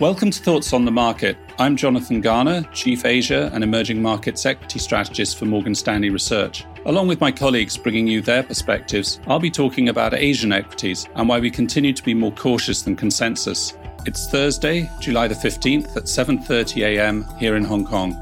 Welcome to Thoughts on the Market. I'm Jonathan Garner, Chief Asia and Emerging Markets Equity Strategist for Morgan Stanley Research. Along with my colleagues bringing you their perspectives, I'll be talking about Asian equities and why we continue to be more cautious than consensus. It's Thursday, July the 15th at 7:30 a.m. here in Hong Kong.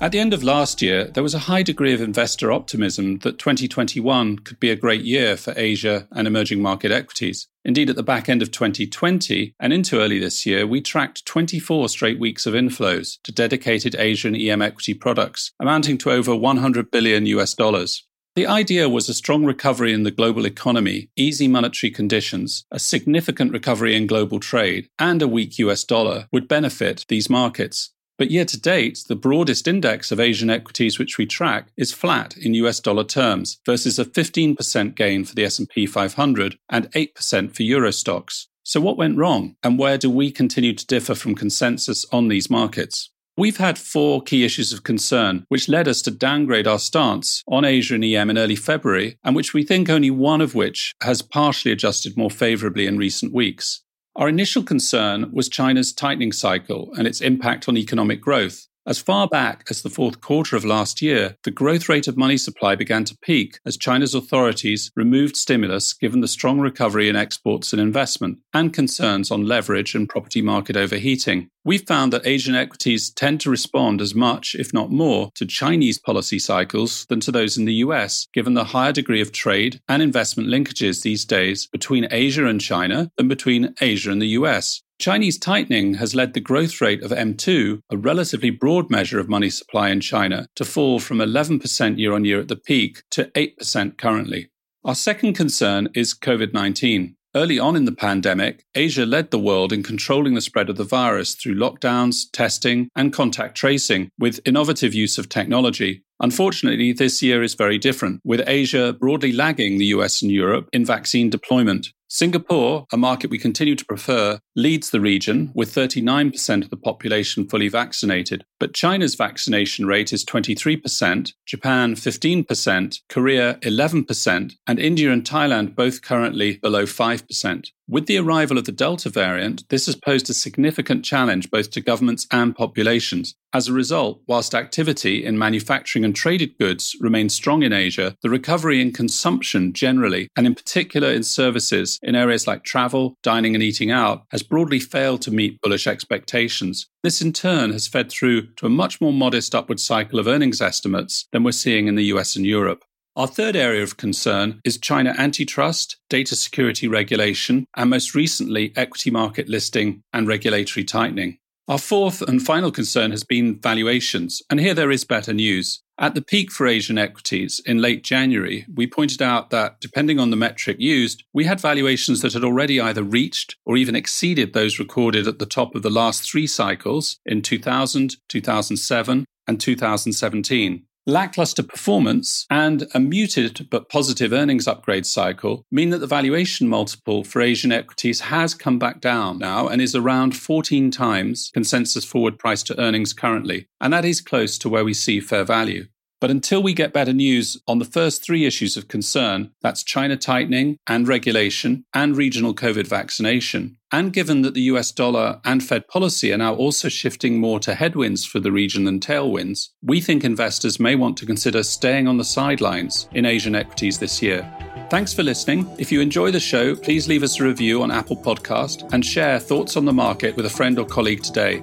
At the end of last year, there was a high degree of investor optimism that 2021 could be a great year for Asia and emerging market equities. Indeed, at the back end of 2020 and into early this year, we tracked 24 straight weeks of inflows to dedicated Asian EM equity products, amounting to over 100 billion US dollars. The idea was a strong recovery in the global economy, easy monetary conditions, a significant recovery in global trade, and a weak US dollar would benefit these markets. But year to date, the broadest index of Asian equities which we track is flat in US dollar terms versus a 15% gain for the S&P 500 and 8% for Euro Stoxx. So what went wrong and where do we continue to differ from consensus on these markets? We've had four key issues of concern, which led us to downgrade our stance on Asia and EM in early February, and which we think only one of which has partially adjusted more favorably in recent weeks. Our initial concern was China's tightening cycle and its impact on economic growth. As far back as the fourth quarter of last year, the growth rate of money supply began to peak as China's authorities removed stimulus given the strong recovery in exports and investment and concerns on leverage and property market overheating. We found that Asian equities tend to respond as much, if not more, to Chinese policy cycles than to those in the US, given the higher degree of trade and investment linkages these days between Asia and China than between Asia and the US. Chinese tightening has led the growth rate of M2, a relatively broad measure of money supply in China, to fall from 11% year on year at the peak to 8% currently. Our second concern is COVID 19. Early on in the pandemic, Asia led the world in controlling the spread of the virus through lockdowns, testing, and contact tracing with innovative use of technology. Unfortunately, this year is very different, with Asia broadly lagging the US and Europe in vaccine deployment. Singapore, a market we continue to prefer, leads the region with 39% of the population fully vaccinated. But China's vaccination rate is 23%, Japan 15%, Korea 11%, and India and Thailand both currently below 5%. With the arrival of the Delta variant, this has posed a significant challenge both to governments and populations. As a result, whilst activity in manufacturing and traded goods remains strong in Asia, the recovery in consumption generally, and in particular in services in areas like travel, dining, and eating out, has broadly failed to meet bullish expectations. This in turn has fed through to a much more modest upward cycle of earnings estimates than we're seeing in the US and Europe. Our third area of concern is China antitrust, data security regulation, and most recently, equity market listing and regulatory tightening. Our fourth and final concern has been valuations, and here there is better news. At the peak for Asian equities in late January, we pointed out that, depending on the metric used, we had valuations that had already either reached or even exceeded those recorded at the top of the last three cycles in 2000, 2007, and 2017. Lackluster performance and a muted but positive earnings upgrade cycle mean that the valuation multiple for Asian equities has come back down now and is around 14 times consensus forward price to earnings currently. And that is close to where we see fair value. But until we get better news on the first three issues of concern that's China tightening and regulation and regional COVID vaccination and given that the US dollar and Fed policy are now also shifting more to headwinds for the region than tailwinds, we think investors may want to consider staying on the sidelines in Asian equities this year. Thanks for listening. If you enjoy the show, please leave us a review on Apple Podcast and share thoughts on the market with a friend or colleague today.